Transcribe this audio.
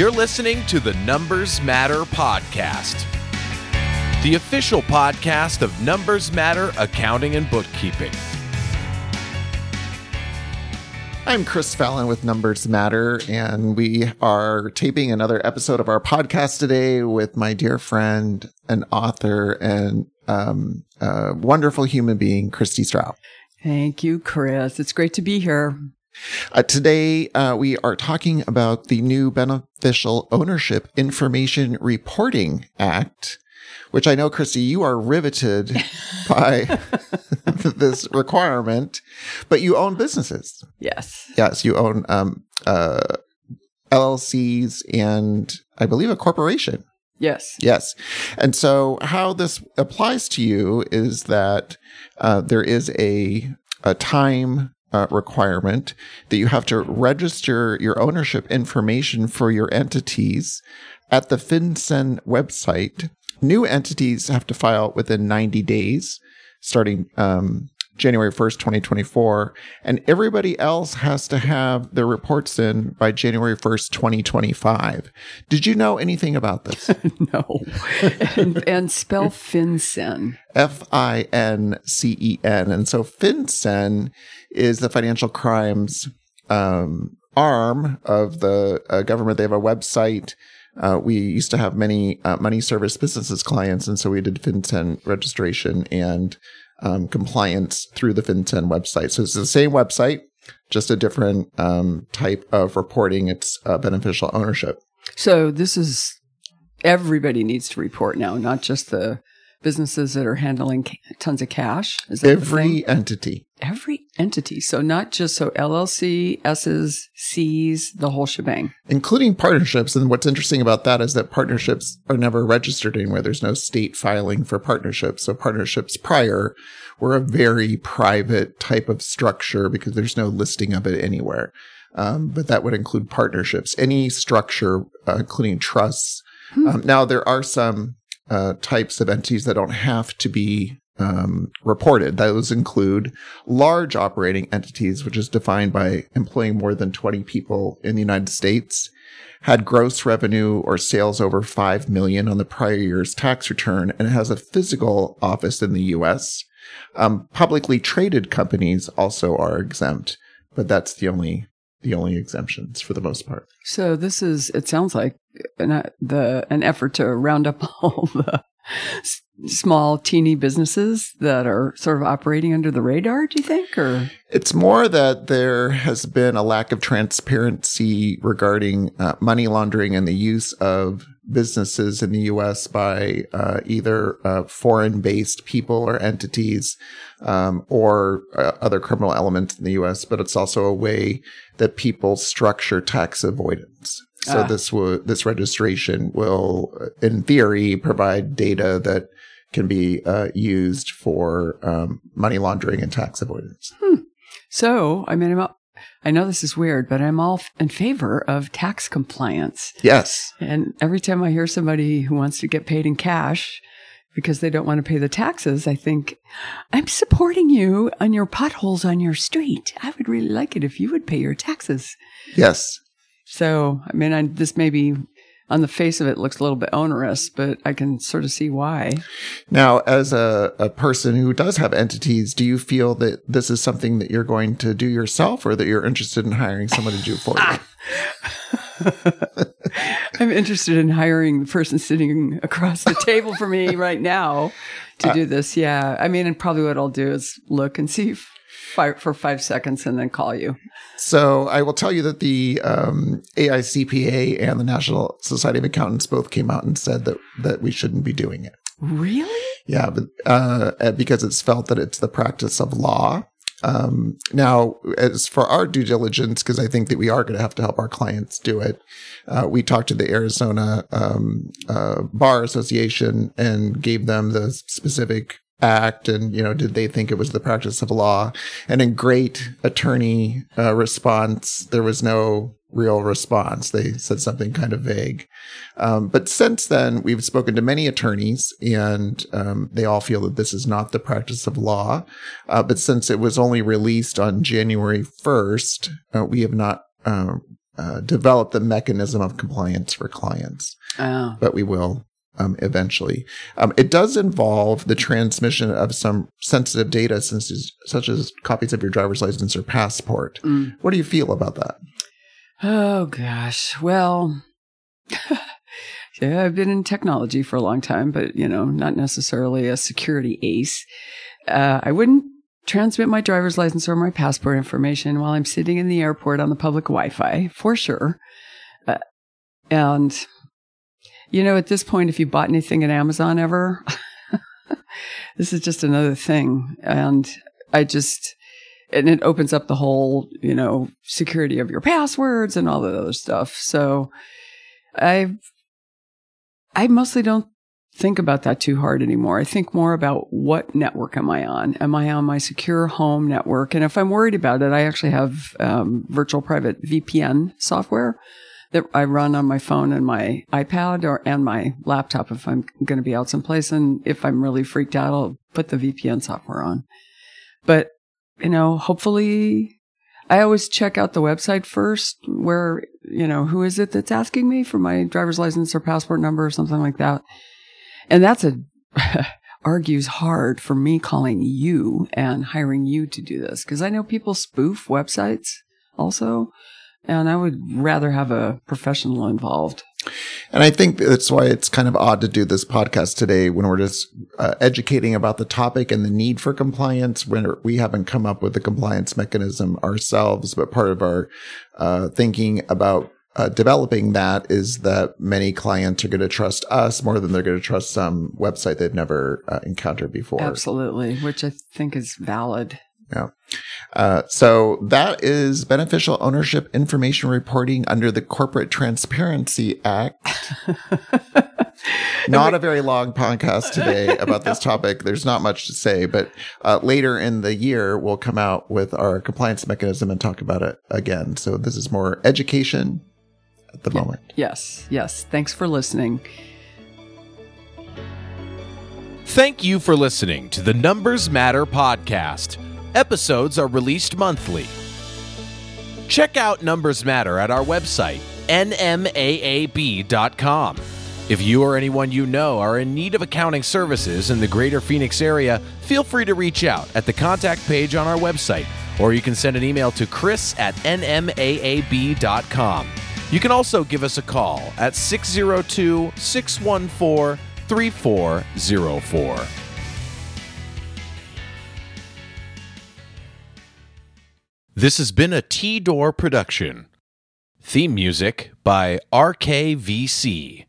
You're listening to the Numbers Matter podcast, the official podcast of Numbers Matter Accounting and Bookkeeping. I'm Chris Fallon with Numbers Matter, and we are taping another episode of our podcast today with my dear friend and author and um, uh, wonderful human being, Christie Straub. Thank you, Chris. It's great to be here. Uh, today, uh, we are talking about the new Beneficial Ownership Information Reporting Act, which I know, Christie, you are riveted by this requirement, but you own businesses. Yes. Yes, you own um, uh, LLCs and I believe a corporation. Yes. Yes. And so, how this applies to you is that uh, there is a, a time uh, requirement that you have to register your ownership information for your entities at the FinCEN website. New entities have to file within 90 days, starting um, January 1st, 2024. And everybody else has to have their reports in by January 1st, 2025. Did you know anything about this? no. and, and spell FinCEN. F I N C E N. And so FinCEN is the financial crimes um, arm of the uh, government. They have a website. Uh, we used to have many uh, money service businesses clients, and so we did FinCEN registration and um, compliance through the FinCEN website. So it's the same website, just a different um, type of reporting. It's uh, beneficial ownership. So this is everybody needs to report now, not just the businesses that are handling tons of cash. Is that Every entity. every entity. So not just so LLC, S's, C's, the whole shebang. including partnerships. And what's interesting about that is that partnerships are never registered anywhere. There's no state filing for partnerships. So partnerships prior were a very private type of structure because there's no listing of it anywhere. Um, but that would include partnerships, any structure, uh, including trusts. Um, now there are some uh, types of entities that don't have to be um, reported. Those include large operating entities, which is defined by employing more than 20 people in the United States, had gross revenue or sales over 5 million on the prior year's tax return, and has a physical office in the U.S. Um, publicly traded companies also are exempt, but that's the only the only exemptions for the most part. So this is, it sounds like an, the, an effort to round up all the s- small, teeny businesses that are sort of operating under the radar, do you think? Or, It's more that there has been a lack of transparency regarding uh, money laundering and the use of businesses in the U.S. by uh, either uh, foreign-based people or entities um, or uh, other criminal elements in the U.S. But it's also a way that people structure tax avoidance. So Ah. this will this registration will, uh, in theory, provide data that can be uh, used for um, money laundering and tax avoidance. so, I mean, I'm, I know this is weird, but I'm all f- in favor of tax compliance. Yes. And every time I hear somebody who wants to get paid in cash because they don't want to pay the taxes, I think, I'm supporting you on your potholes on your street. I would really like it if you would pay your taxes. Yes. So, I mean, I, this maybe on the face of it looks a little bit onerous, but I can sort of see why. Now, as a, a person who does have entities, do you feel that this is something that you're going to do yourself or that you're interested in hiring someone to do for you? I'm interested in hiring the person sitting across the table from me right now to uh, do this. Yeah. I mean, and probably what I'll do is look and see f- fi- for five seconds and then call you. So I will tell you that the um, AICPA and the National Society of Accountants both came out and said that, that we shouldn't be doing it. Really? Yeah, but uh, because it's felt that it's the practice of law. Um, now, as for our due diligence, because I think that we are going to have to help our clients do it, uh, we talked to the Arizona um, uh, Bar Association and gave them the specific act and you know did they think it was the practice of law? And in great attorney uh, response there was no real response. They said something kind of vague. Um, but since then we've spoken to many attorneys and um, they all feel that this is not the practice of law. Uh, but since it was only released on january 1st uh, we have not um, uh, developed the mechanism of compliance for clients, Oh. but we will um, eventually. Um, it does involve the transmission of some sensitive data, such as copies of your driver's license or passport. Mm. What do you feel about that? Oh gosh. Well, yeah, I've been in technology for a long time, but you know, not necessarily a security ace. Uh, I wouldn't transmit my driver's license or my passport information while I'm sitting in the airport on the public Wi-Fi for sure. Uh, and you know, at this point, if you bought anything at Amazon ever, this is just another thing. And I just, and it opens up the whole, you know, security of your passwords and all that other stuff. So I, I mostly don't think about that too hard anymore. I think more about what network am I on? Am I on my secure home network? And if I'm worried about it, I actually have um, virtual private VPN software that I run on my phone and my iPad or and my laptop if I'm going to be out someplace. And if I'm really freaked out, I'll put the VPN software on. But you know, hopefully, I always check out the website first. Where you know who is it that's asking me for my driver's license or passport number or something like that. And that's a argues hard for me calling you and hiring you to do this because I know people spoof websites also. And I would rather have a professional involved. And I think that's why it's kind of odd to do this podcast today when we're just uh, educating about the topic and the need for compliance when we haven't come up with the compliance mechanism ourselves. But part of our uh, thinking about uh, developing that is that many clients are going to trust us more than they're going to trust some website they've never uh, encountered before. Absolutely, which I think is valid. Yeah. Uh, so that is beneficial ownership information reporting under the Corporate Transparency Act. not a very long podcast today about this topic. There's not much to say, but uh, later in the year, we'll come out with our compliance mechanism and talk about it again. So this is more education at the moment. Yes, yes. Thanks for listening. Thank you for listening to the Numbers Matter podcast. Episodes are released monthly. Check out Numbers Matter at our website, nmaab.com. If you or anyone you know are in need of accounting services in the greater Phoenix area, feel free to reach out at the contact page on our website, or you can send an email to chris at nmaab.com. You can also give us a call at 602 614 3404. This has been a T Door production. Theme music by RKVC.